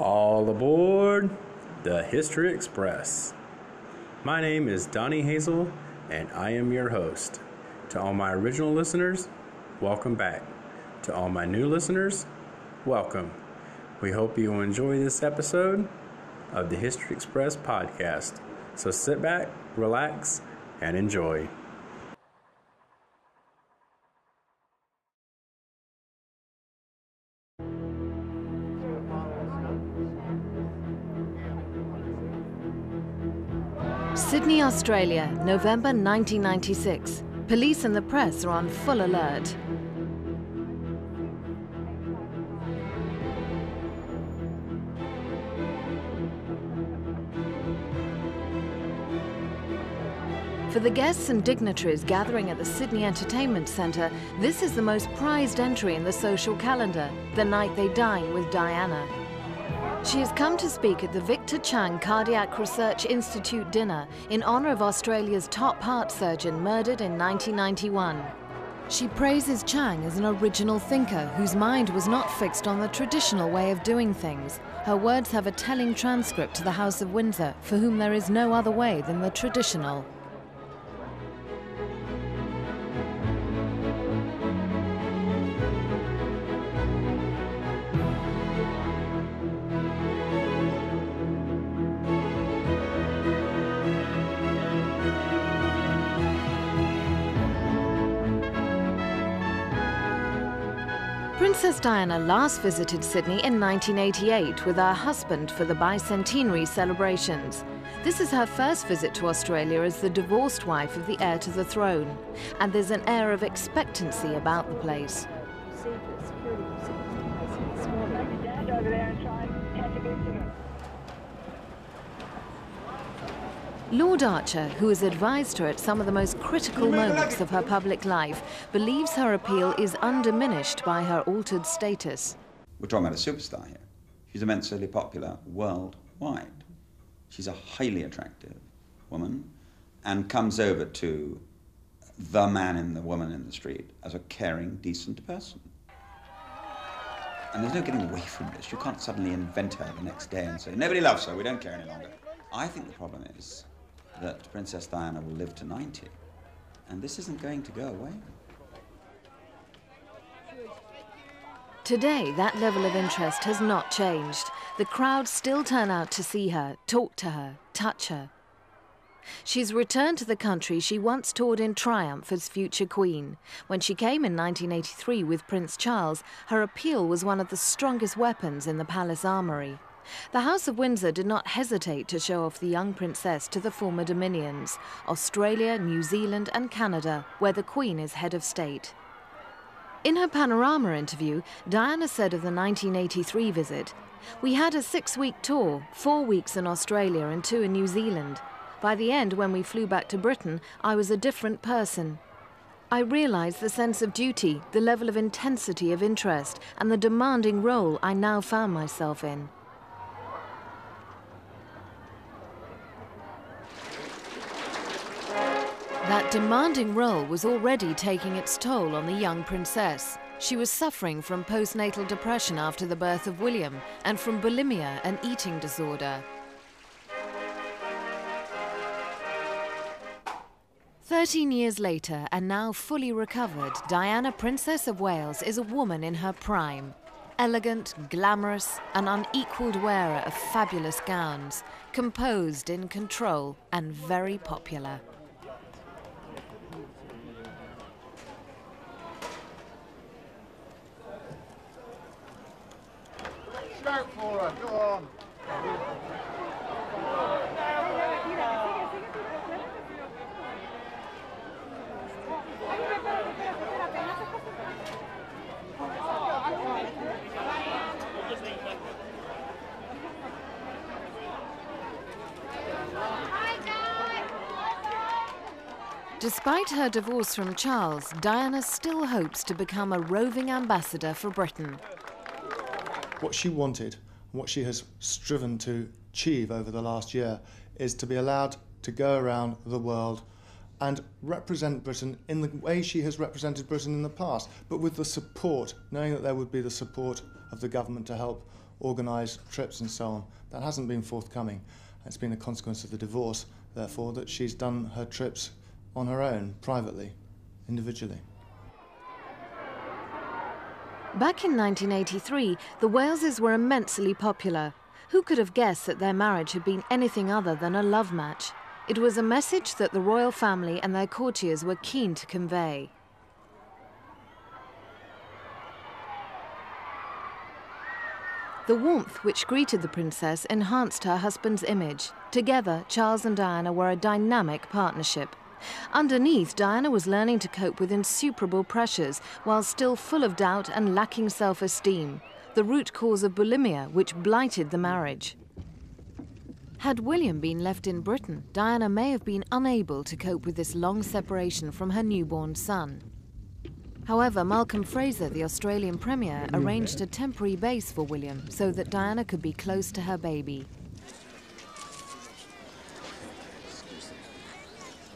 All aboard the History Express. My name is Donnie Hazel, and I am your host. To all my original listeners, welcome back. To all my new listeners, welcome. We hope you enjoy this episode of the History Express podcast. So sit back, relax, and enjoy. Australia, November 1996. Police and the press are on full alert. For the guests and dignitaries gathering at the Sydney Entertainment Centre, this is the most prized entry in the social calendar, the night they dine with Diana. She has come to speak at the Victor Chang Cardiac Research Institute dinner in honour of Australia's top heart surgeon murdered in 1991. She praises Chang as an original thinker whose mind was not fixed on the traditional way of doing things. Her words have a telling transcript to the House of Windsor, for whom there is no other way than the traditional. Princess Diana last visited Sydney in 1988 with her husband for the bicentenary celebrations. This is her first visit to Australia as the divorced wife of the heir to the throne, and there's an air of expectancy about the place. Lord Archer, who has advised her at some of the most critical moments of her public life, believes her appeal is undiminished by her altered status. We're talking about a superstar here. She's immensely popular worldwide. She's a highly attractive woman and comes over to the man and the woman in the street as a caring, decent person. And there's no getting away from this. You can't suddenly invent her the next day and say, nobody loves her, we don't care any longer. I think the problem is that Princess Diana will live to 90, and this isn't going to go away. Today, that level of interest has not changed. The crowds still turn out to see her, talk to her, touch her. She's returned to the country she once toured in triumph as future queen. When she came in 1983 with Prince Charles, her appeal was one of the strongest weapons in the palace armoury. The House of Windsor did not hesitate to show off the young princess to the former dominions, Australia, New Zealand, and Canada, where the Queen is head of state. In her Panorama interview, Diana said of the 1983 visit, We had a six week tour, four weeks in Australia and two in New Zealand. By the end, when we flew back to Britain, I was a different person. I realised the sense of duty, the level of intensity of interest, and the demanding role I now found myself in. That demanding role was already taking its toll on the young princess. She was suffering from postnatal depression after the birth of William and from bulimia, an eating disorder. Thirteen years later, and now fully recovered, Diana, Princess of Wales, is a woman in her prime. Elegant, glamorous, an unequalled wearer of fabulous gowns, composed, in control, and very popular. Start for her, go on. Despite her divorce from Charles, Diana still hopes to become a roving ambassador for Britain. What she wanted, what she has striven to achieve over the last year, is to be allowed to go around the world and represent Britain in the way she has represented Britain in the past, but with the support, knowing that there would be the support of the government to help organise trips and so on. That hasn't been forthcoming. It's been a consequence of the divorce, therefore, that she's done her trips on her own, privately, individually. Back in 1983, the Waleses were immensely popular. Who could have guessed that their marriage had been anything other than a love match? It was a message that the royal family and their courtiers were keen to convey. The warmth which greeted the princess enhanced her husband's image. Together, Charles and Diana were a dynamic partnership. Underneath, Diana was learning to cope with insuperable pressures while still full of doubt and lacking self esteem, the root cause of bulimia which blighted the marriage. Had William been left in Britain, Diana may have been unable to cope with this long separation from her newborn son. However, Malcolm Fraser, the Australian Premier, arranged a temporary base for William so that Diana could be close to her baby.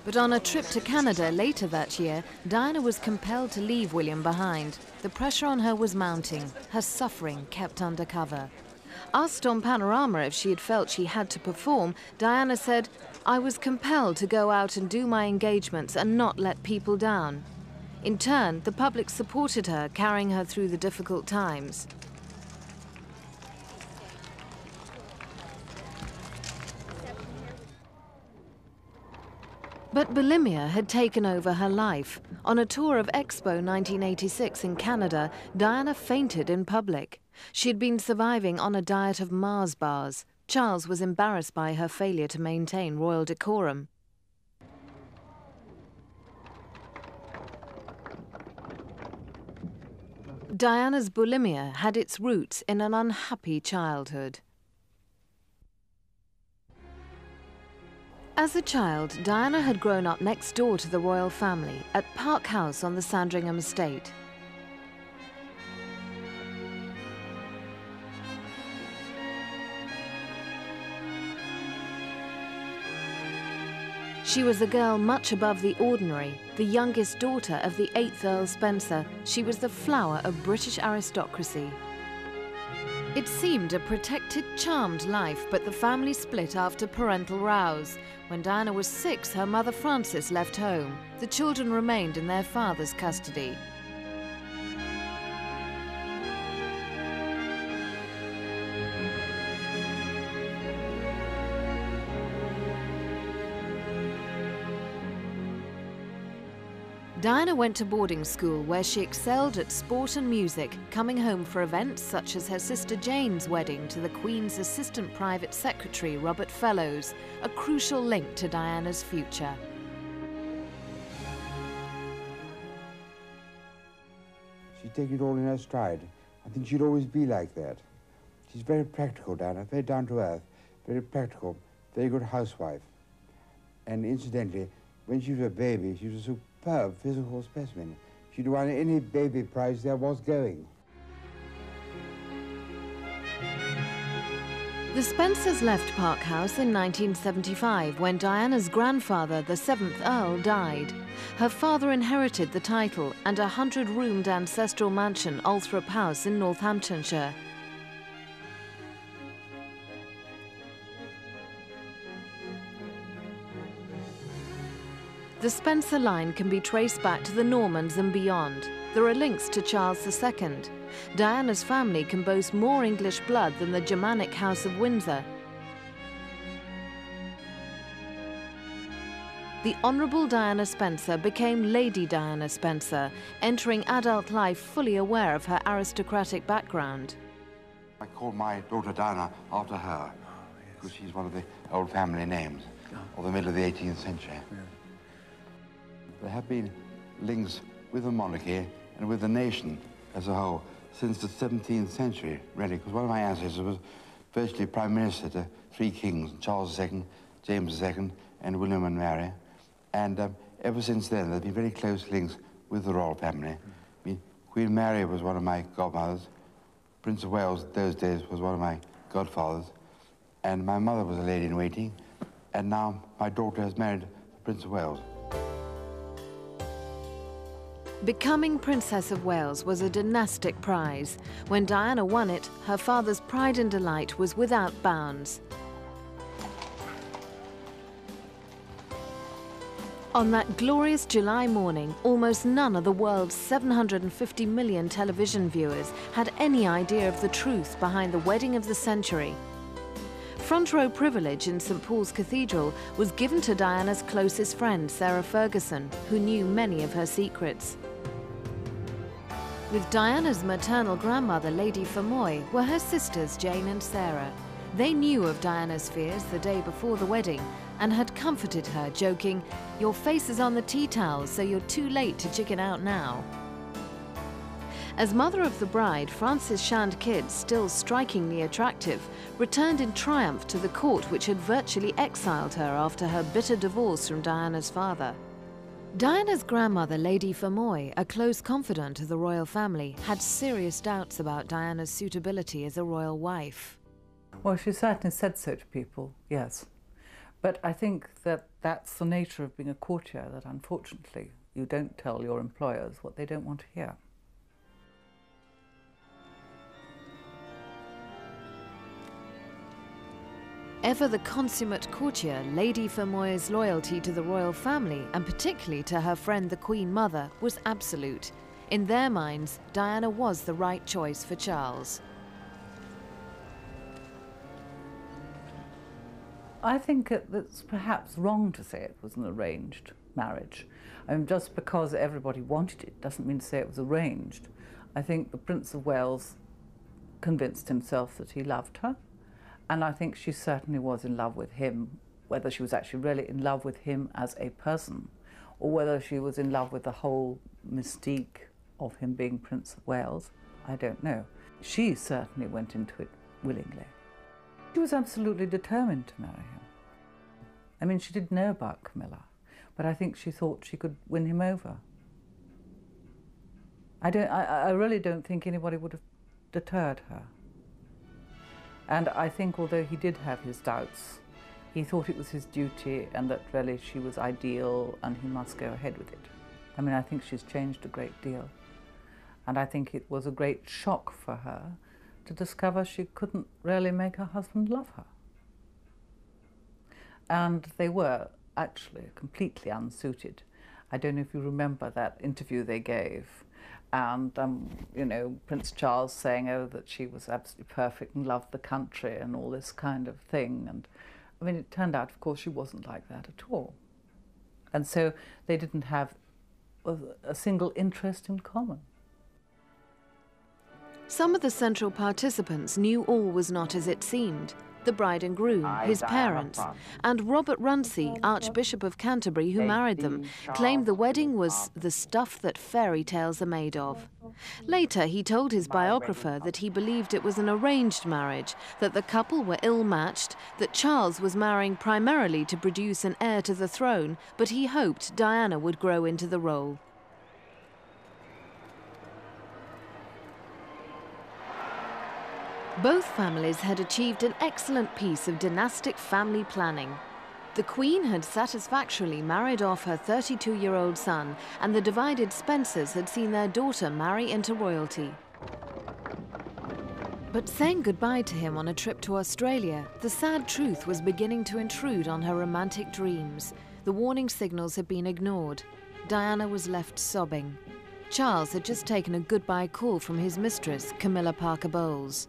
But on a trip to Canada later that year, Diana was compelled to leave William behind. The pressure on her was mounting, her suffering kept under cover. Asked on Panorama if she had felt she had to perform, Diana said, I was compelled to go out and do my engagements and not let people down. In turn, the public supported her, carrying her through the difficult times. But bulimia had taken over her life. On a tour of Expo 1986 in Canada, Diana fainted in public. She had been surviving on a diet of Mars bars. Charles was embarrassed by her failure to maintain royal decorum. Diana's bulimia had its roots in an unhappy childhood. As a child, Diana had grown up next door to the royal family at Park House on the Sandringham estate. She was a girl much above the ordinary, the youngest daughter of the 8th Earl Spencer. She was the flower of British aristocracy. It seemed a protected, charmed life, but the family split after parental rows. When Diana was six, her mother Frances left home. The children remained in their father's custody. Diana went to boarding school where she excelled at sport and music, coming home for events such as her sister Jane's wedding to the Queen's Assistant Private Secretary Robert Fellowes, a crucial link to Diana's future. She'd take it all in her stride. I think she'd always be like that. She's very practical, Diana, very down to earth, very practical, very good housewife. And incidentally, when she was a baby, she was a superb physical specimen. She'd won any baby prize there was going. The Spencers left Park House in 1975 when Diana's grandfather, the 7th Earl, died. Her father inherited the title and a hundred-roomed ancestral mansion, Althorp House in Northamptonshire. The Spencer line can be traced back to the Normans and beyond. There are links to Charles II. Diana's family can boast more English blood than the Germanic House of Windsor. The Honourable Diana Spencer became Lady Diana Spencer, entering adult life fully aware of her aristocratic background. I call my daughter Diana after her, because she's one of the old family names of the middle of the 18th century. There have been links with the monarchy and with the nation as a whole since the 17th century, really, because one of my ancestors was virtually prime minister to three kings, Charles II, James II, and William and Mary. And um, ever since then, there have been very close links with the royal family. I mean, Queen Mary was one of my godmothers. Prince of Wales, those days, was one of my godfathers. And my mother was a lady in waiting. And now my daughter has married the Prince of Wales. Becoming Princess of Wales was a dynastic prize. When Diana won it, her father's pride and delight was without bounds. On that glorious July morning, almost none of the world's 750 million television viewers had any idea of the truth behind the wedding of the century. Front row privilege in St Paul's Cathedral was given to Diana's closest friend, Sarah Ferguson, who knew many of her secrets. With Diana's maternal grandmother, Lady Fermoy, were her sisters Jane and Sarah. They knew of Diana's fears the day before the wedding and had comforted her, joking, Your face is on the tea towels, so you're too late to chicken out now. As mother of the bride, Frances Shand Kydd, still strikingly attractive, returned in triumph to the court which had virtually exiled her after her bitter divorce from Diana's father. Diana's grandmother, Lady Fermoy, a close confidant of the royal family, had serious doubts about Diana's suitability as a royal wife. Well, she certainly said so to people, yes. But I think that that's the nature of being a courtier, that unfortunately you don't tell your employers what they don't want to hear. Ever the consummate courtier, Lady Fermoy's loyalty to the royal family, and particularly to her friend the Queen Mother, was absolute. In their minds, Diana was the right choice for Charles. I think it's perhaps wrong to say it was an arranged marriage. I mean, just because everybody wanted it doesn't mean to say it was arranged. I think the Prince of Wales convinced himself that he loved her, and I think she certainly was in love with him, whether she was actually really in love with him as a person, or whether she was in love with the whole mystique of him being Prince of Wales, I don't know. She certainly went into it willingly. She was absolutely determined to marry him. I mean, she did know about Camilla, but I think she thought she could win him over. I, don't, I, I really don't think anybody would have deterred her. And I think although he did have his doubts, he thought it was his duty and that really she was ideal and he must go ahead with it. I mean, I think she's changed a great deal. And I think it was a great shock for her to discover she couldn't really make her husband love her. And they were actually completely unsuited. I don't know if you remember that interview they gave, and um, you know Prince Charles saying, "Oh, that she was absolutely perfect and loved the country and all this kind of thing." And I mean, it turned out, of course, she wasn't like that at all. And so they didn't have a single interest in common. Some of the central participants knew all was not as it seemed. The bride and groom, his parents, and Robert Runcie, Archbishop of Canterbury, who married them, claimed the wedding was the stuff that fairy tales are made of. Later, he told his biographer that he believed it was an arranged marriage, that the couple were ill matched, that Charles was marrying primarily to produce an heir to the throne, but he hoped Diana would grow into the role. Both families had achieved an excellent piece of dynastic family planning. The Queen had satisfactorily married off her 32 year old son, and the divided Spencers had seen their daughter marry into royalty. But saying goodbye to him on a trip to Australia, the sad truth was beginning to intrude on her romantic dreams. The warning signals had been ignored. Diana was left sobbing. Charles had just taken a goodbye call from his mistress, Camilla Parker Bowles.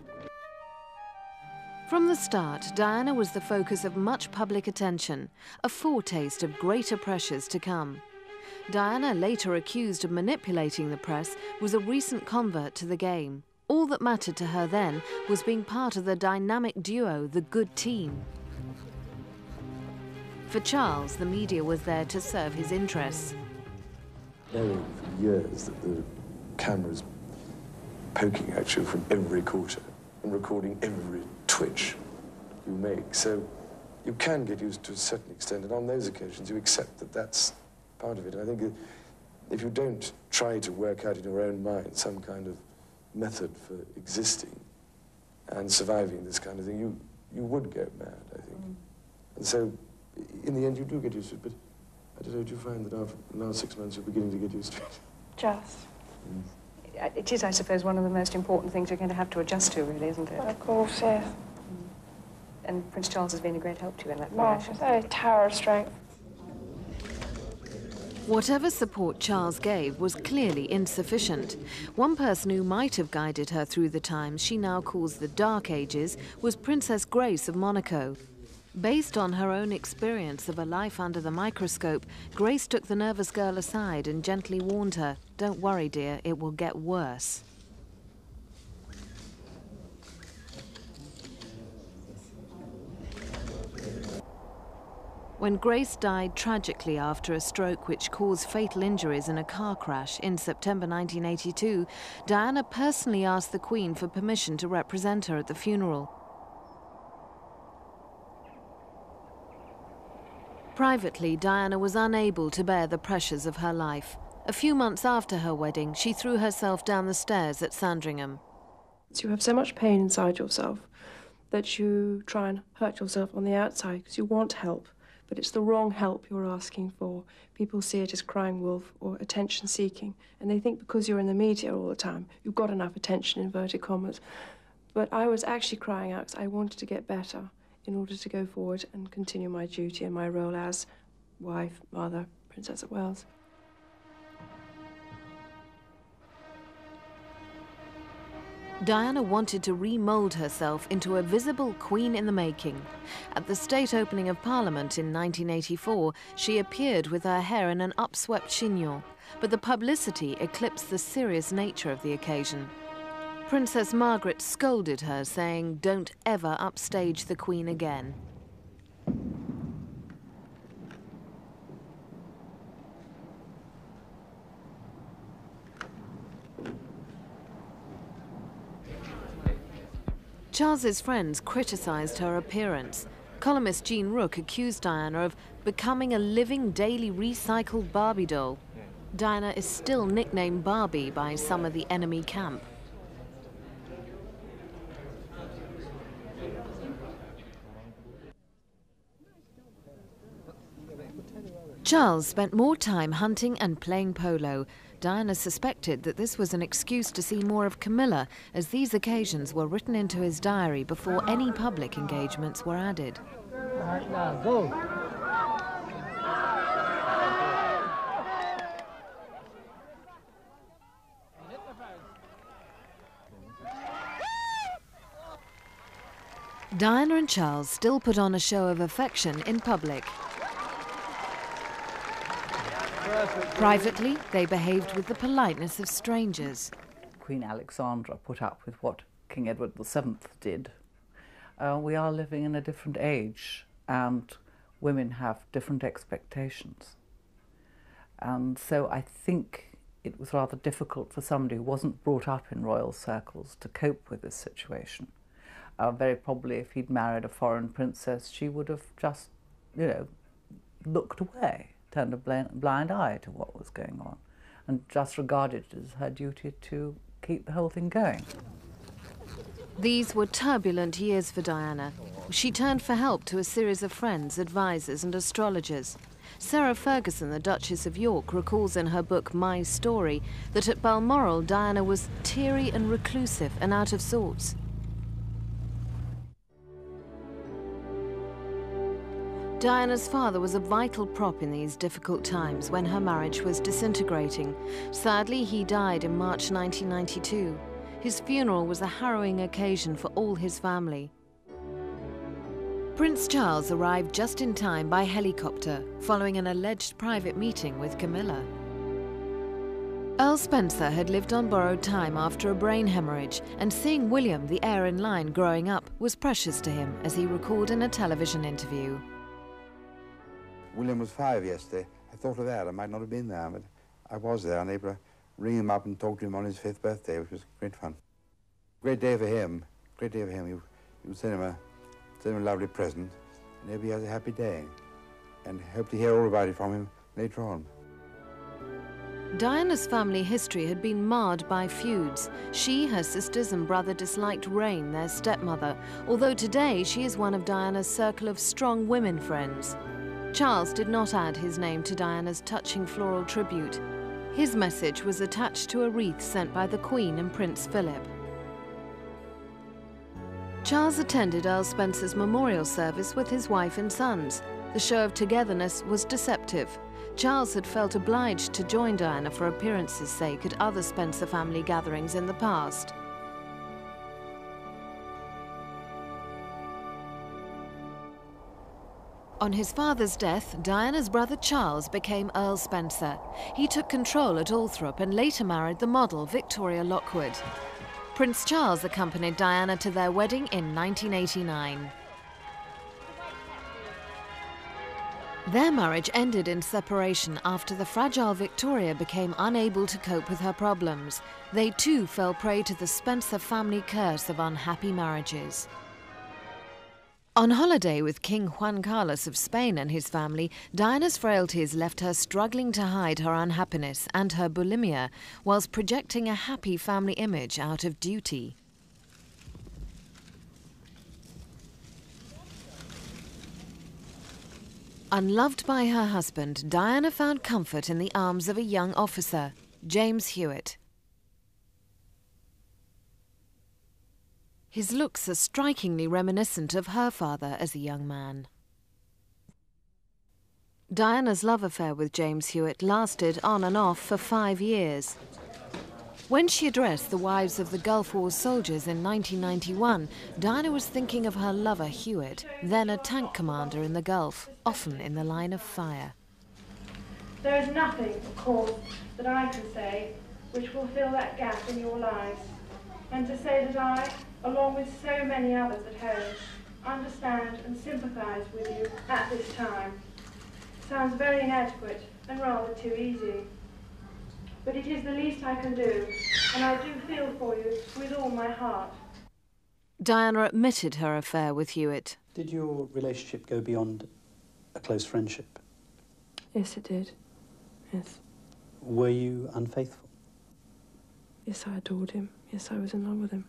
From the start, Diana was the focus of much public attention, a foretaste of greater pressures to come. Diana, later accused of manipulating the press, was a recent convert to the game. All that mattered to her then was being part of the dynamic duo, the good team. For Charles, the media was there to serve his interests. Knowing for years that the camera's poking at you from every quarter and recording every twitch you make. So you can get used to a certain extent, and on those occasions you accept that that's part of it. And I think if you don't try to work out in your own mind some kind of method for existing and surviving this kind of thing, you, you would go mad, I think. Mm. And so in the end you do get used to it, but I don't know, do you find that after the last six months you're beginning to get used to it? Just. Uh, it is, I suppose, one of the most important things you're going to have to adjust to, really, isn't it? Of course, yes. Mm. And Prince Charles has been a great help to you in that Well, relation. a tower of strength. Whatever support Charles gave was clearly insufficient. One person who might have guided her through the times she now calls the Dark Ages was Princess Grace of Monaco. Based on her own experience of a life under the microscope, Grace took the nervous girl aside and gently warned her, Don't worry, dear, it will get worse. When Grace died tragically after a stroke which caused fatal injuries in a car crash in September 1982, Diana personally asked the Queen for permission to represent her at the funeral. Privately, Diana was unable to bear the pressures of her life. A few months after her wedding, she threw herself down the stairs at Sandringham. You have so much pain inside yourself that you try and hurt yourself on the outside because you want help, but it's the wrong help you're asking for. People see it as crying wolf or attention seeking, and they think because you're in the media all the time, you've got enough attention, inverted commas. But I was actually crying out because I wanted to get better in order to go forward and continue my duty and my role as wife, mother, Princess of Wales. Diana wanted to remould herself into a visible queen in the making. At the state opening of Parliament in 1984, she appeared with her hair in an upswept chignon, but the publicity eclipsed the serious nature of the occasion. Princess Margaret scolded her, saying, Don't ever upstage the Queen again. Charles's friends criticised her appearance. Columnist Jean Rook accused Diana of becoming a living, daily recycled Barbie doll. Diana is still nicknamed Barbie by some of the enemy camp. Charles spent more time hunting and playing polo. Diana suspected that this was an excuse to see more of Camilla, as these occasions were written into his diary before any public engagements were added. Right, now go. Diana and Charles still put on a show of affection in public. Privately, they behaved with the politeness of strangers. Queen Alexandra put up with what King Edward VII did. Uh, we are living in a different age, and women have different expectations. And so I think it was rather difficult for somebody who wasn't brought up in royal circles to cope with this situation. Uh, very probably, if he'd married a foreign princess, she would have just, you know, looked away, turned a blind, eye to what was going on, and just regarded it as her duty to keep the whole thing going. These were turbulent years for Diana. She turned for help to a series of friends, advisors, and astrologers. Sarah Ferguson, the Duchess of York, recalls in her book My Story that at Balmoral, Diana was teary and reclusive and out of sorts. Diana's father was a vital prop in these difficult times when her marriage was disintegrating. Sadly, he died in March 1992. His funeral was a harrowing occasion for all his family. Prince Charles arrived just in time by helicopter, following an alleged private meeting with Camilla. Earl Spencer had lived on borrowed time after a brain hemorrhage, and seeing William, the heir in line, growing up was precious to him, as he recalled in a television interview. William was five yesterday. I thought of that. I might not have been there, but I was there, and able to ring him up and talk to him on his fifth birthday, which was great fun. Great day for him. Great day for him. You, you send him a, send him a lovely present, and maybe he has a happy day. And hope to hear all about it from him later on. Diana's family history had been marred by feuds. She, her sisters, and brother disliked Raine, their stepmother, although today she is one of Diana's circle of strong women friends. Charles did not add his name to Diana's touching floral tribute. His message was attached to a wreath sent by the Queen and Prince Philip. Charles attended Earl Spencer's memorial service with his wife and sons. The show of togetherness was deceptive. Charles had felt obliged to join Diana for appearances' sake at other Spencer family gatherings in the past. On his father's death, Diana's brother Charles became Earl Spencer. He took control at Althorp and later married the model Victoria Lockwood. Prince Charles accompanied Diana to their wedding in 1989. Their marriage ended in separation after the fragile Victoria became unable to cope with her problems. They too fell prey to the Spencer family curse of unhappy marriages. On holiday with King Juan Carlos of Spain and his family, Diana's frailties left her struggling to hide her unhappiness and her bulimia, whilst projecting a happy family image out of duty. Unloved by her husband, Diana found comfort in the arms of a young officer, James Hewitt. His looks are strikingly reminiscent of her father as a young man. Diana's love affair with James Hewitt lasted on and off for five years. When she addressed the wives of the Gulf War soldiers in 1991, Diana was thinking of her lover Hewitt, then a tank commander in the Gulf, often in the line of fire. There is nothing, of course, that I can say which will fill that gap in your lives. And to say that I, along with so many others at home, understand and sympathise with you at this time. Sounds very inadequate and rather too easy. But it is the least I can do, and I do feel for you with all my heart. Diana admitted her affair with Hewitt. Did your relationship go beyond a close friendship? Yes, it did. Yes. Were you unfaithful? Yes, I adored him. Yes, I was in love with him.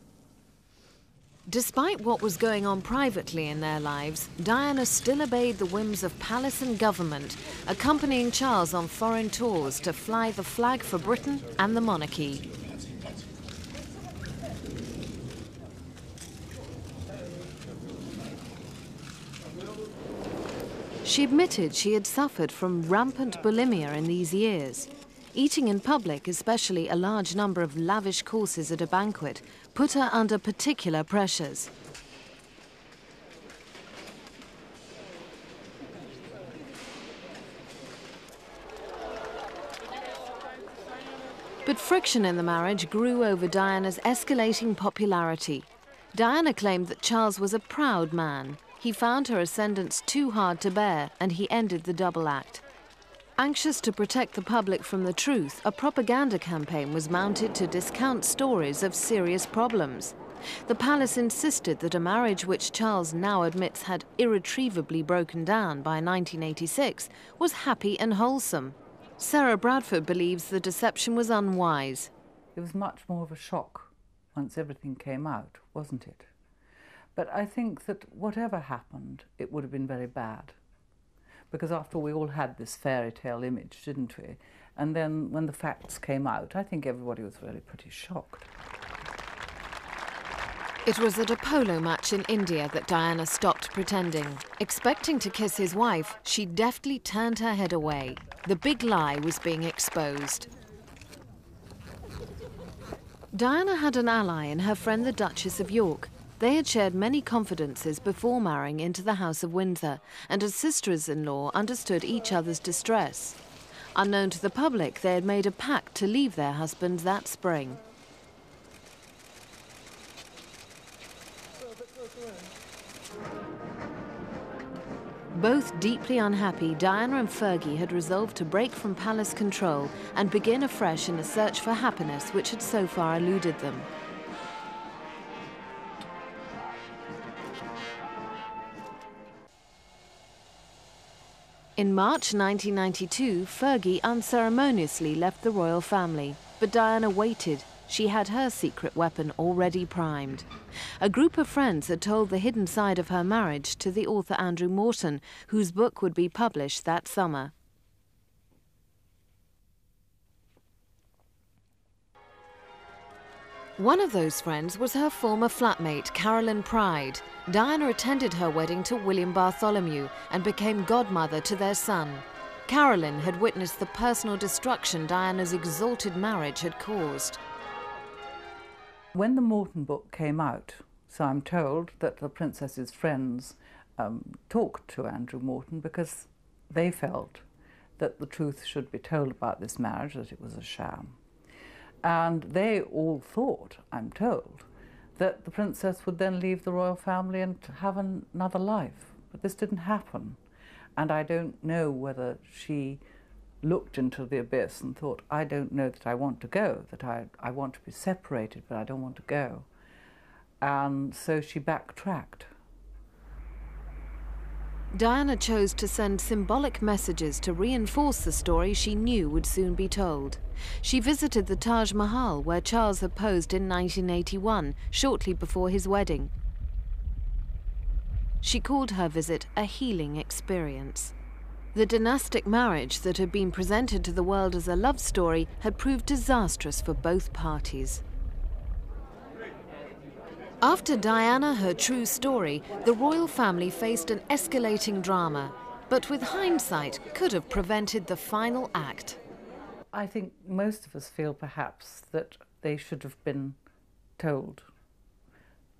Despite what was going on privately in their lives, Diana still obeyed the whims of palace and government, accompanying Charles on foreign tours to fly the flag for Britain and the monarchy. She admitted she had suffered from rampant bulimia in these years. Eating in public, especially a large number of lavish courses at a banquet, put her under particular pressures. But friction in the marriage grew over Diana's escalating popularity. Diana claimed that Charles was a proud man. He found her ascendance too hard to bear, and he ended the double act. Anxious to protect the public from the truth, a propaganda campaign was mounted to discount stories of serious problems. The palace insisted that a marriage which Charles now admits had irretrievably broken down by 1986 was happy and wholesome. Sarah Bradford believes the deception was unwise. It was much more of a shock once everything came out, wasn't it? But I think that whatever happened, it would have been very bad because after we all had this fairy tale image, didn't we? And then when the facts came out, I think everybody was really pretty shocked. It was at a polo match in India that Diana stopped pretending. Expecting to kiss his wife, she deftly turned her head away. The big lie was being exposed. Diana had an ally in her friend the Duchess of York, they had shared many confidences before marrying into the House of Windsor, and as sisters in law understood each other's distress. Unknown to the public, they had made a pact to leave their husbands that spring. Both deeply unhappy, Diana and Fergie had resolved to break from palace control and begin afresh in a search for happiness which had so far eluded them. In March 1992, Fergie unceremoniously left the royal family, but Diana waited. She had her secret weapon already primed. A group of friends had told the hidden side of her marriage to the author Andrew Morton, whose book would be published that summer. One of those friends was her former flatmate, Carolyn Pride. Diana attended her wedding to William Bartholomew and became godmother to their son. Carolyn had witnessed the personal destruction Diana's exalted marriage had caused. When the Morton book came out, so I'm told that the princess's friends um, talked to Andrew Morton because they felt that the truth should be told about this marriage, that it was a sham. And they all thought, I'm told, that the princess would then leave the royal family and have an another life. But this didn't happen. And I don't know whether she looked into the abyss and thought, I don't know that I want to go, that I, I want to be separated, but I don't want to go. And so she backtracked. Diana chose to send symbolic messages to reinforce the story she knew would soon be told. She visited the Taj Mahal, where Charles had posed in 1981, shortly before his wedding. She called her visit a healing experience. The dynastic marriage that had been presented to the world as a love story had proved disastrous for both parties. After Diana, her true story, the royal family faced an escalating drama, but with hindsight could have prevented the final act. I think most of us feel perhaps that they should have been told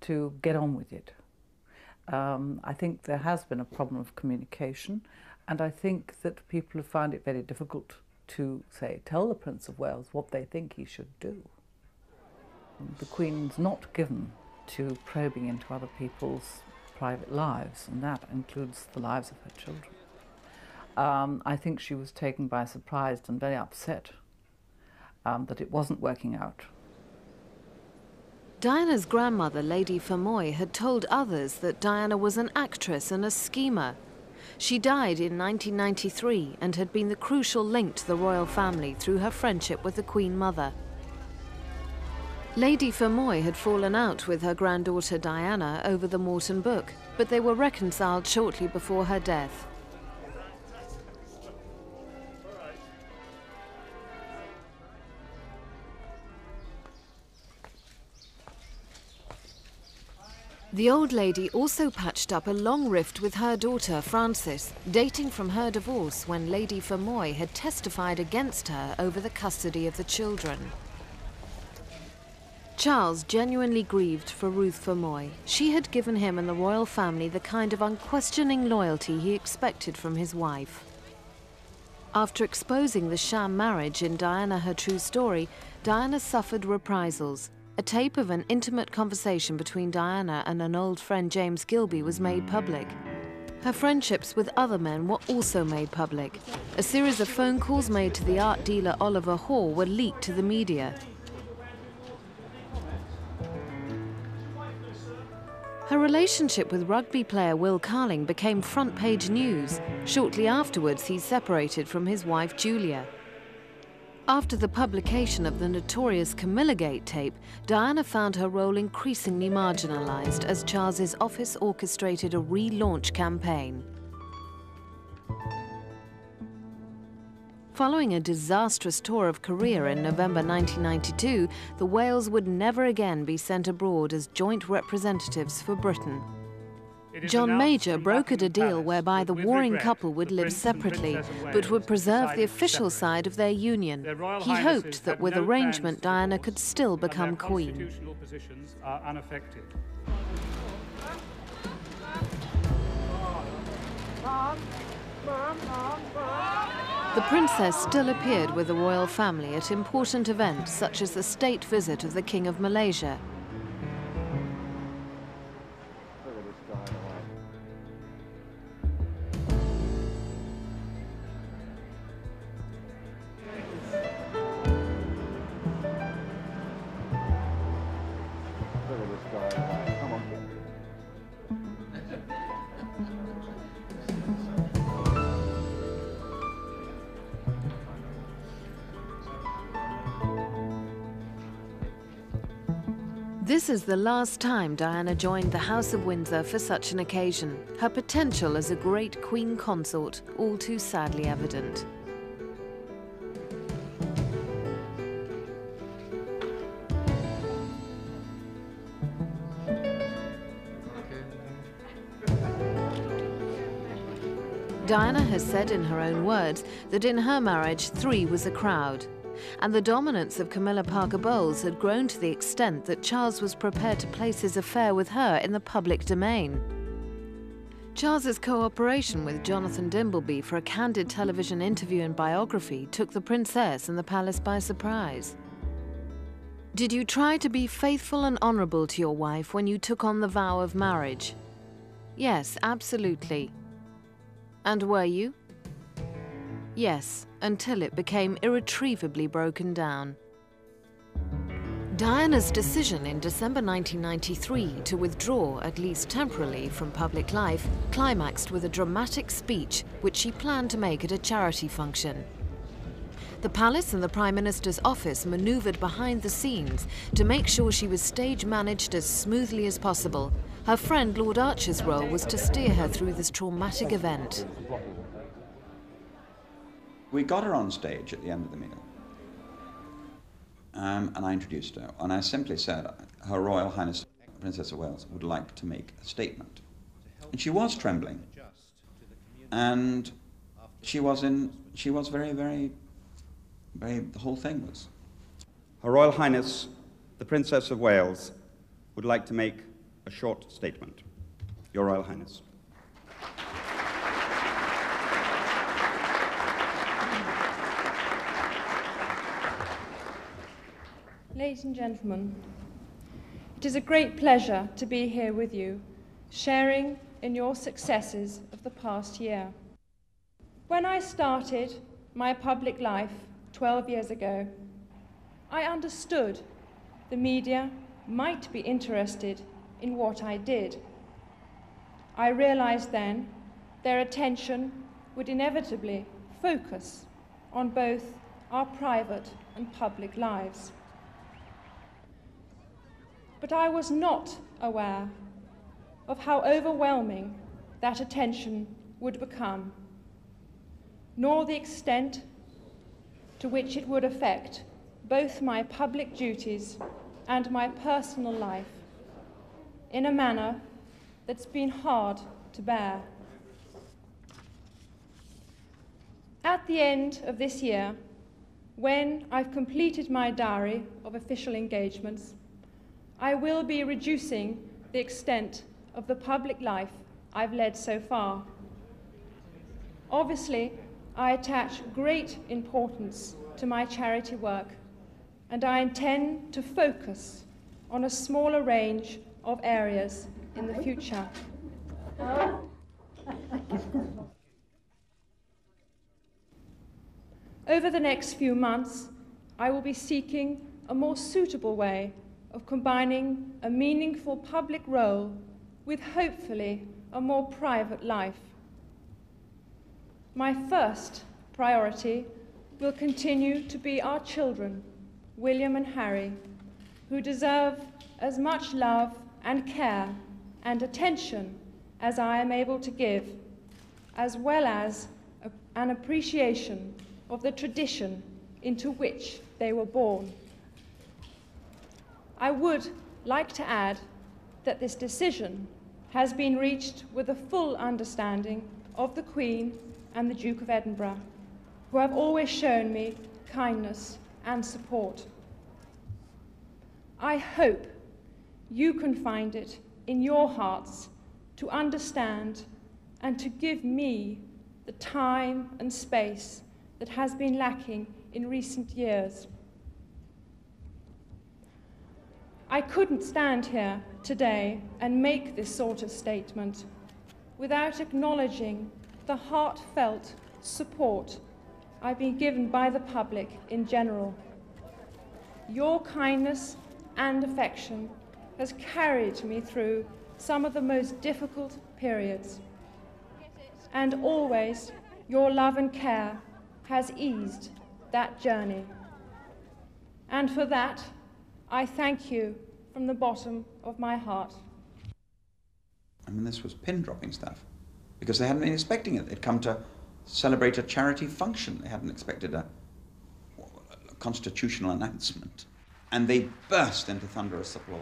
to get on with it. Um, I think there has been a problem of communication, and I think that people have found it very difficult to, say, tell the Prince of Wales what they think he should do. The Queen's not given to probing into other people's private lives, and that includes the lives of her children. Um, I think she was taken by surprise and very upset um, that it wasn't working out. Diana's grandmother, Lady Fermoy, had told others that Diana was an actress and a schemer. She died in 1993 and had been the crucial link to the royal family through her friendship with the Queen Mother. Lady Fermoy had fallen out with her granddaughter Diana over the Morton book, but they were reconciled shortly before her death. The old lady also patched up a long rift with her daughter, Frances, dating from her divorce when Lady Fermoy had testified against her over the custody of the children. Charles genuinely grieved for Ruth Fermoy. She had given him and the royal family the kind of unquestioning loyalty he expected from his wife. After exposing the sham marriage in Diana Her True Story, Diana suffered reprisals. A tape of an intimate conversation between Diana and an old friend James Gilbey was made public. Her friendships with other men were also made public. A series of phone calls made to the art dealer Oliver Hall were leaked to the media. Her relationship with rugby player Will Carling became front page news. Shortly afterwards, he separated from his wife Julia. After the publication of the notorious Camillagate tape, Diana found her role increasingly marginalised as Charles's office orchestrated a relaunch campaign. Following a disastrous tour of Korea in November 1992, the Wales would never again be sent abroad as joint representatives for Britain. John Major brokered a deal whereby the warring couple would live separately, but would preserve the official side of their union. He hoped that with arrangement Diana could still become queen. The princess still appeared with the royal family at important events such as the state visit of the King of Malaysia This is the last time Diana joined the House of Windsor for such an occasion, her potential as a great queen consort all too sadly evident. Diana has said in her own words that in her marriage, three was a crowd. And the dominance of Camilla Parker Bowles had grown to the extent that Charles was prepared to place his affair with her in the public domain. Charles's cooperation with Jonathan Dimbleby for a candid television interview and biography took the princess and the palace by surprise. Did you try to be faithful and honourable to your wife when you took on the vow of marriage? Yes, absolutely. And were you? Yes, until it became irretrievably broken down. Diana's decision in December 1993 to withdraw, at least temporarily, from public life climaxed with a dramatic speech which she planned to make at a charity function. The palace and the Prime Minister's office manoeuvred behind the scenes to make sure she was stage managed as smoothly as possible. Her friend Lord Archer's role was to steer her through this traumatic event. We got her on stage at the end of the meal. Um, and I introduced her. And I simply said, Her Royal Highness Princess of Wales would like to make a statement. And she was trembling. And she was in, she was very, very, very, the whole thing was. Her Royal Highness, the Princess of Wales, would like to make a short statement. Your Royal Highness. Ladies and gentlemen, it is a great pleasure to be here with you, sharing in your successes of the past year. When I started my public life 12 years ago, I understood the media might be interested in what I did. I realized then their attention would inevitably focus on both our private and public lives. But I was not aware of how overwhelming that attention would become, nor the extent to which it would affect both my public duties and my personal life in a manner that's been hard to bear. At the end of this year, when I've completed my diary of official engagements, I will be reducing the extent of the public life I've led so far. Obviously, I attach great importance to my charity work, and I intend to focus on a smaller range of areas in the future. Over the next few months, I will be seeking a more suitable way of combining a meaningful public role with hopefully a more private life. My first priority will continue to be our children, William and Harry, who deserve as much love and care and attention as I am able to give, as well as a, an appreciation of the tradition into which they were born. I would like to add that this decision has been reached with a full understanding of the Queen and the Duke of Edinburgh, who have always shown me kindness and support. I hope you can find it in your hearts to understand and to give me the time and space that has been lacking in recent years. I couldn't stand here today and make this sort of statement without acknowledging the heartfelt support I've been given by the public in general. Your kindness and affection has carried me through some of the most difficult periods. And always, your love and care has eased that journey. And for that, I thank you from the bottom of my heart. I mean, this was pin dropping stuff because they hadn't been expecting it. They'd come to celebrate a charity function, they hadn't expected a, a constitutional announcement. And they burst into thunderous applause.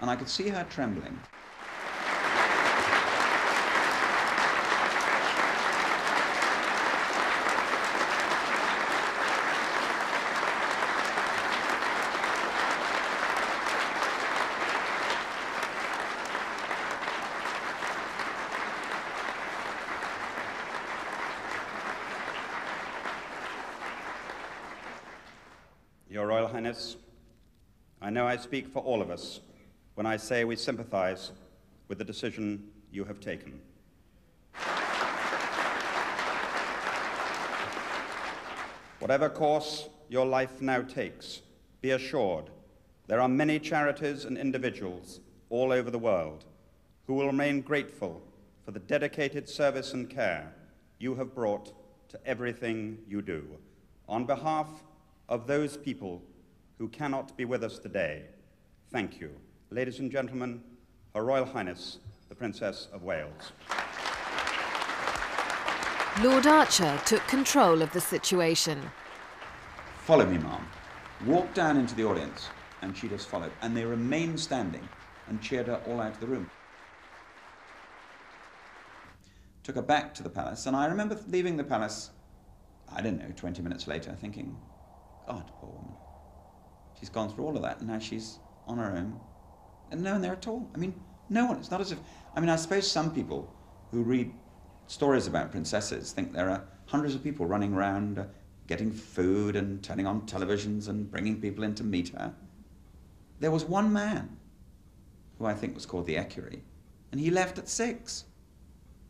And I could see her trembling. Your Royal Highness, I know I speak for all of us when I say we sympathize with the decision you have taken. Whatever course your life now takes, be assured there are many charities and individuals all over the world who will remain grateful for the dedicated service and care you have brought to everything you do. On behalf of those people who cannot be with us today, thank you. Ladies and gentlemen, Her Royal Highness, the Princess of Wales. Lord Archer took control of the situation. Follow me, ma'am. Walk down into the audience, and she just followed. And they remained standing and cheered her all out of the room. Took her back to the palace, and I remember leaving the palace, I don't know, 20 minutes later, thinking, God, poor woman. She's gone through all of that, and now she's on her own. And no one there at all. I mean, no one. It's not as if. I mean, I suppose some people who read stories about princesses think there are hundreds of people running around uh, getting food and turning on televisions and bringing people in to meet her. There was one man, who I think was called the equerry, and he left at six.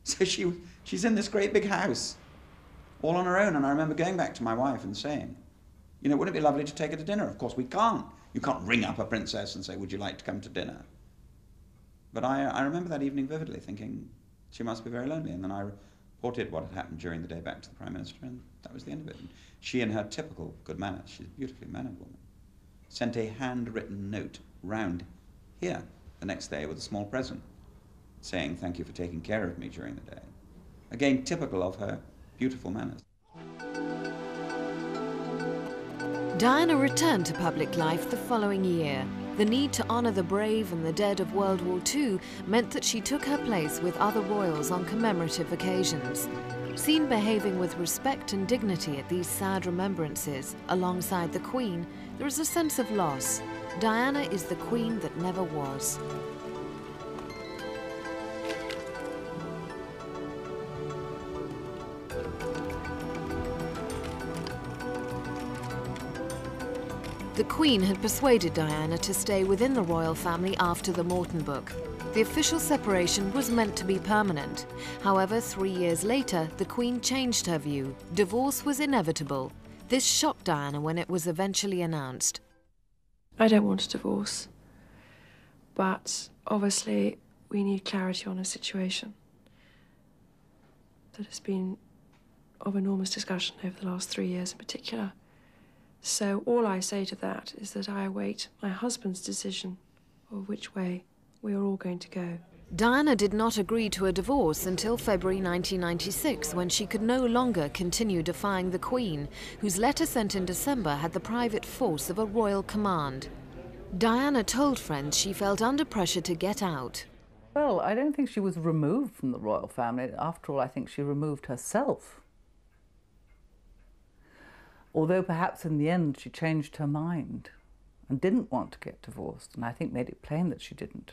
So she, she's in this great big house, all on her own. And I remember going back to my wife and saying, you know, wouldn't it be lovely to take her to dinner? Of course, we can't. You can't ring up a princess and say, would you like to come to dinner? But I, I remember that evening vividly, thinking she must be very lonely. And then I reported what had happened during the day back to the Prime Minister, and that was the end of it. And she, in her typical good manners, she's a beautifully mannered woman, sent a handwritten note round here the next day with a small present saying thank you for taking care of me during the day. Again, typical of her beautiful manners. Diana returned to public life the following year. The need to honour the brave and the dead of World War II meant that she took her place with other royals on commemorative occasions. Seen behaving with respect and dignity at these sad remembrances, alongside the Queen, there is a sense of loss. Diana is the Queen that never was. The Queen had persuaded Diana to stay within the royal family after the Morton book. The official separation was meant to be permanent. However, three years later, the Queen changed her view. Divorce was inevitable. This shocked Diana when it was eventually announced. I don't want a divorce. But obviously, we need clarity on a situation that has been of enormous discussion over the last three years in particular. So all I say to that is that I await my husband's decision of which way we are all going to go. Diana did not agree to a divorce until February 1996 when she could no longer continue defying the Queen, whose letter sent in December had the private force of a royal command. Diana told friends she felt under pressure to get out. Well, I don't think she was removed from the royal family. After all, I think she removed herself although perhaps in the end she changed her mind and didn't want to get divorced, and I think made it plain that she didn't.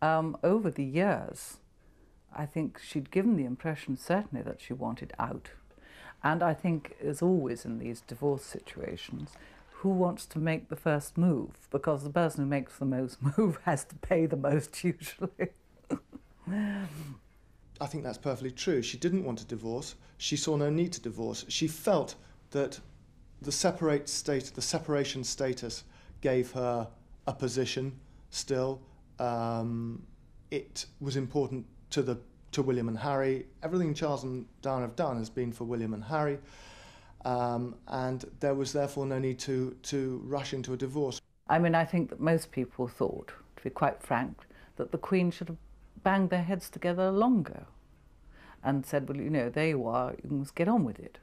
Um, over the years, I think she'd given the impression certainly that she wanted out. And I think, as always in these divorce situations, who wants to make the first move? Because the person who makes the most move has to pay the most usually. I think that's perfectly true. She didn't want a divorce. She saw no need to divorce. She felt that the separate state, the separation status gave her a position still. Um, it was important to the to William and Harry. Everything Charles and Diana have done has been for William and Harry, um, and there was therefore no need to to rush into a divorce. I mean, I think that most people thought, to be quite frank, that the Queen should have banged their heads together longer, and said, "Well, you know, there you are. You must get on with it."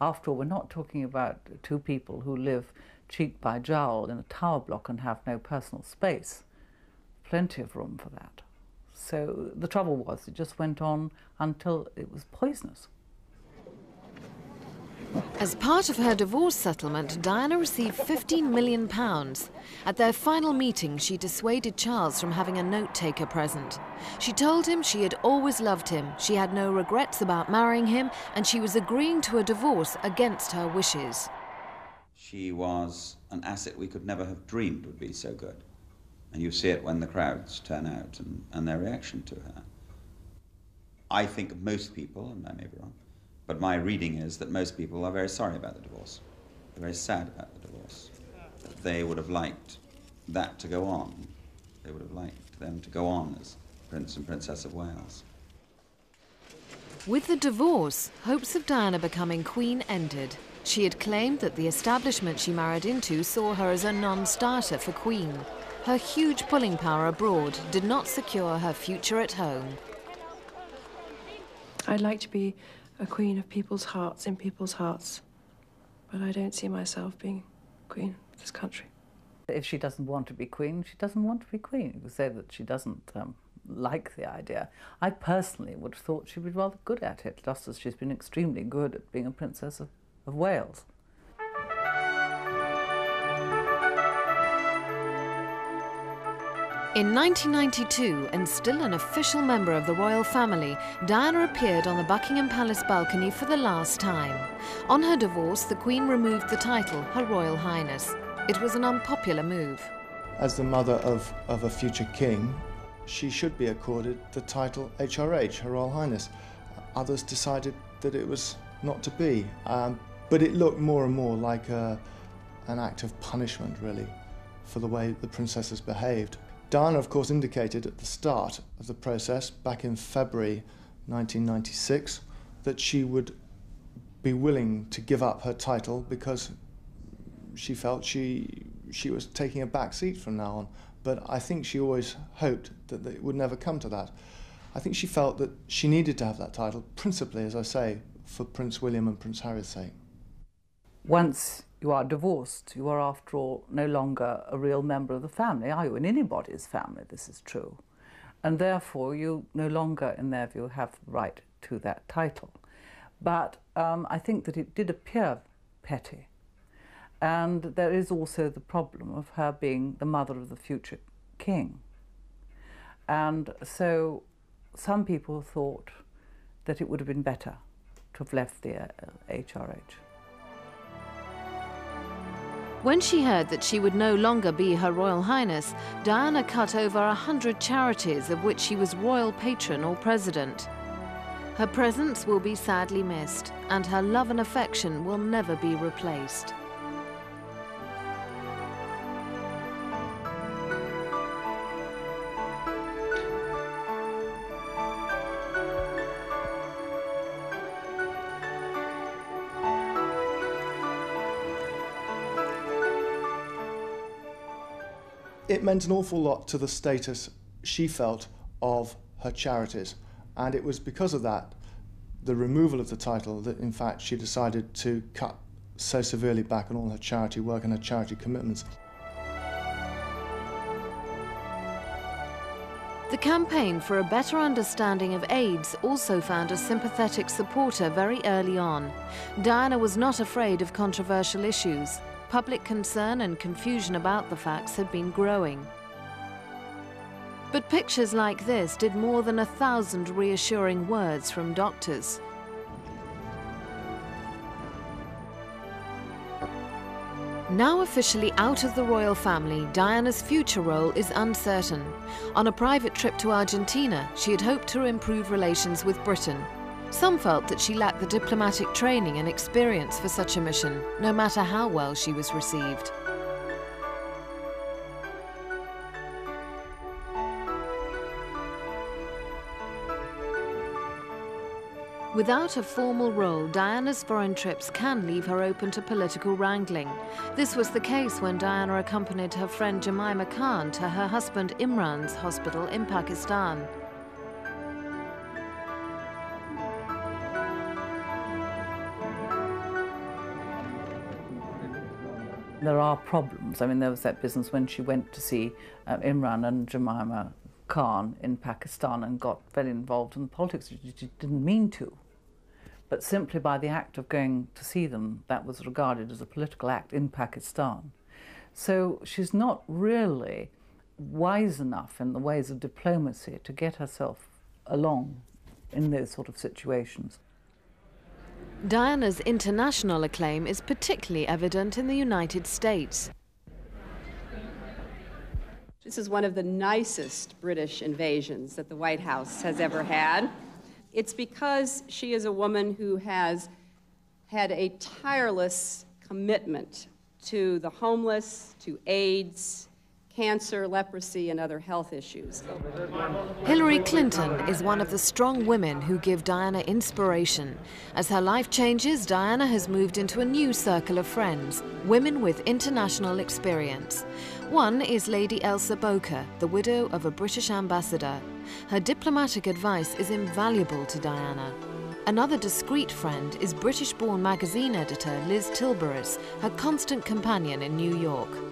After all, we're not talking about two people who live cheek by jowl in a tower block and have no personal space. Plenty of room for that. So the trouble was, it just went on until it was poisonous. As part of her divorce settlement, Diana received £15 million. At their final meeting, she dissuaded Charles from having a note taker present. She told him she had always loved him, she had no regrets about marrying him, and she was agreeing to a divorce against her wishes. She was an asset we could never have dreamed would be so good. And you see it when the crowds turn out and, and their reaction to her. I think most people, and I may be wrong, but my reading is that most people are very sorry about the divorce. They're very sad about the divorce. They would have liked that to go on. They would have liked them to go on as Prince and Princess of Wales. With the divorce, hopes of Diana becoming Queen ended. She had claimed that the establishment she married into saw her as a non starter for Queen. Her huge pulling power abroad did not secure her future at home. I'd like to be a queen of people's hearts in people's hearts, but I don't see myself being queen of this country. If she doesn't want to be queen, she doesn't want to be queen. You could say that she doesn't um, like the idea. I personally would have thought she'd be rather good at it, just as she's been extremely good at being a princess of, of Wales. In 1992, and still an official member of the royal family, Diana appeared on the Buckingham Palace balcony for the last time. On her divorce, the Queen removed the title Her Royal Highness. It was an unpopular move. As the mother of, of a future king, she should be accorded the title HRH, Her Royal Highness. Others decided that it was not to be, um, but it looked more and more like a, an act of punishment, really, for the way the princesses behaved. Diana, of course, indicated at the start of the process, back in February 1996, that she would be willing to give up her title because she felt she she was taking a back seat from now on. But I think she always hoped that it would never come to that. I think she felt that she needed to have that title, principally, as I say, for Prince William and Prince Harry's sake. Once you are divorced, you are, after all, no longer a real member of the family, are you? In anybody's family, this is true. And therefore, you no longer, in their view, have the right to that title. But um, I think that it did appear petty. And there is also the problem of her being the mother of the future king. And so some people thought that it would have been better to have left the uh, HRH. When she heard that she would no longer be Her Royal Highness, Diana cut over a hundred charities of which she was royal patron or president. Her presence will be sadly missed, and her love and affection will never be replaced. It meant an awful lot to the status she felt of her charities. And it was because of that, the removal of the title, that in fact she decided to cut so severely back on all her charity work and her charity commitments. The campaign for a better understanding of AIDS also found a sympathetic supporter very early on. Diana was not afraid of controversial issues. Public concern and confusion about the facts had been growing. But pictures like this did more than a thousand reassuring words from doctors. Now officially out of the royal family, Diana's future role is uncertain. On a private trip to Argentina, she had hoped to improve relations with Britain. Some felt that she lacked the diplomatic training and experience for such a mission, no matter how well she was received. Without a formal role, Diana's foreign trips can leave her open to political wrangling. This was the case when Diana accompanied her friend Jemima Khan to her husband Imran's hospital in Pakistan. There are problems. I mean, there was that business when she went to see uh, Imran and Jemima Khan in Pakistan and got very involved in politics. She didn't mean to. But simply by the act of going to see them, that was regarded as a political act in Pakistan. So she's not really wise enough in the ways of diplomacy to get herself along in those sort of situations. Diana's international acclaim is particularly evident in the United States. This is one of the nicest British invasions that the White House has ever had. It's because she is a woman who has had a tireless commitment to the homeless, to AIDS, cancer, leprosy, and other health issues. Hillary Clinton is one of the strong women who give Diana inspiration. As her life changes, Diana has moved into a new circle of friends, women with international experience. One is Lady Elsa Bowker, the widow of a British ambassador. Her diplomatic advice is invaluable to Diana. Another discreet friend is British born magazine editor Liz Tilberis, her constant companion in New York.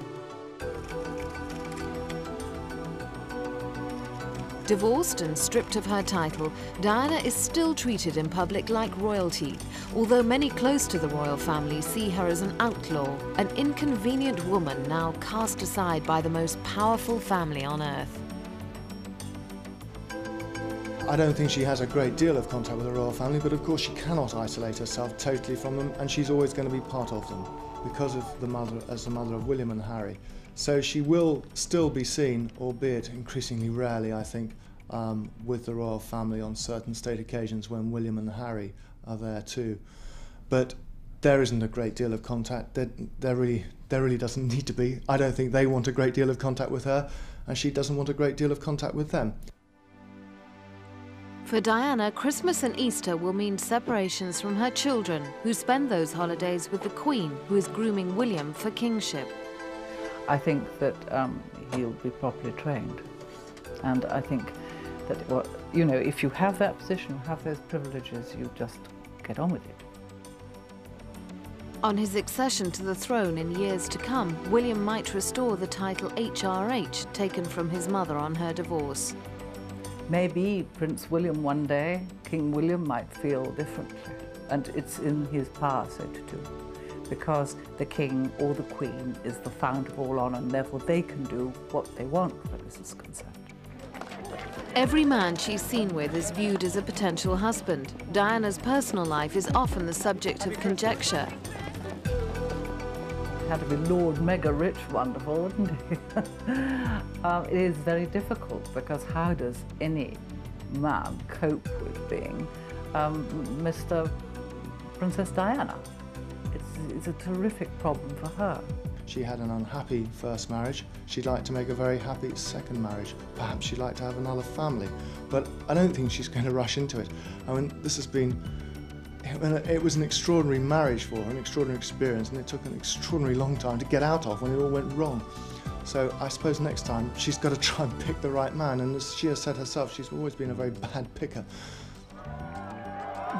Divorced and stripped of her title, Diana is still treated in public like royalty, although many close to the royal family see her as an outlaw, an inconvenient woman now cast aside by the most powerful family on earth. I don't think she has a great deal of contact with the royal family, but of course she cannot isolate herself totally from them, and she's always going to be part of them because of the mother as the mother of William and Harry. So she will still be seen, albeit increasingly rarely, I think, um, with the royal family on certain state occasions when William and Harry are there too. But there isn't a great deal of contact. There, there really, there really doesn't need to be. I don't think they want a great deal of contact with her, and she doesn't want a great deal of contact with them. For Diana, Christmas and Easter will mean separations from her children, who spend those holidays with the Queen, who is grooming William for kingship. I think that um, he'll be properly trained. And I think that, well, you know, if you have that position, you have those privileges, you just get on with it. On his accession to the throne in years to come, William might restore the title HRH taken from his mother on her divorce. Maybe Prince William one day, King William might feel differently. And it's in his power so to do because the king or the queen is the fount of all honour and therefore they can do what they want where this is concerned. Every man she's seen with is viewed as a potential husband. Diana's personal life is often the subject of conjecture. Had to be Lord Mega Rich wonderful, wouldn't he? um, it is very difficult because how does any man cope with being um, Mr. Princess Diana? It's, it's a terrific problem for her. She had an unhappy first marriage. She'd like to make a very happy second marriage. Perhaps she'd like to have another family. But I don't think she's going to rush into it. I mean, this has been. It was an extraordinary marriage for her, an extraordinary experience, and it took an extraordinary long time to get out of when it all went wrong. So I suppose next time she's got to try and pick the right man. And as she has said herself, she's always been a very bad picker.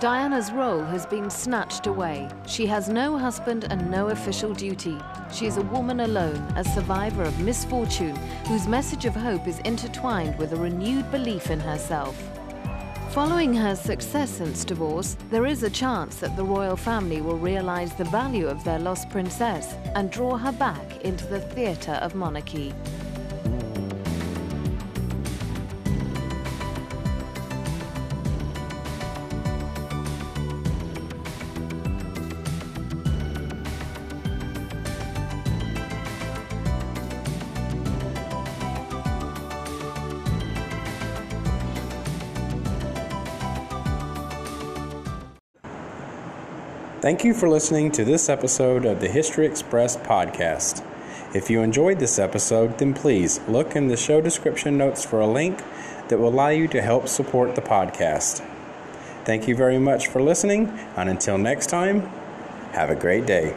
Diana's role has been snatched away. She has no husband and no official duty. She is a woman alone, a survivor of misfortune, whose message of hope is intertwined with a renewed belief in herself. Following her success since divorce, there is a chance that the royal family will realize the value of their lost princess and draw her back into the theatre of monarchy. Thank you for listening to this episode of the History Express podcast. If you enjoyed this episode, then please look in the show description notes for a link that will allow you to help support the podcast. Thank you very much for listening, and until next time, have a great day.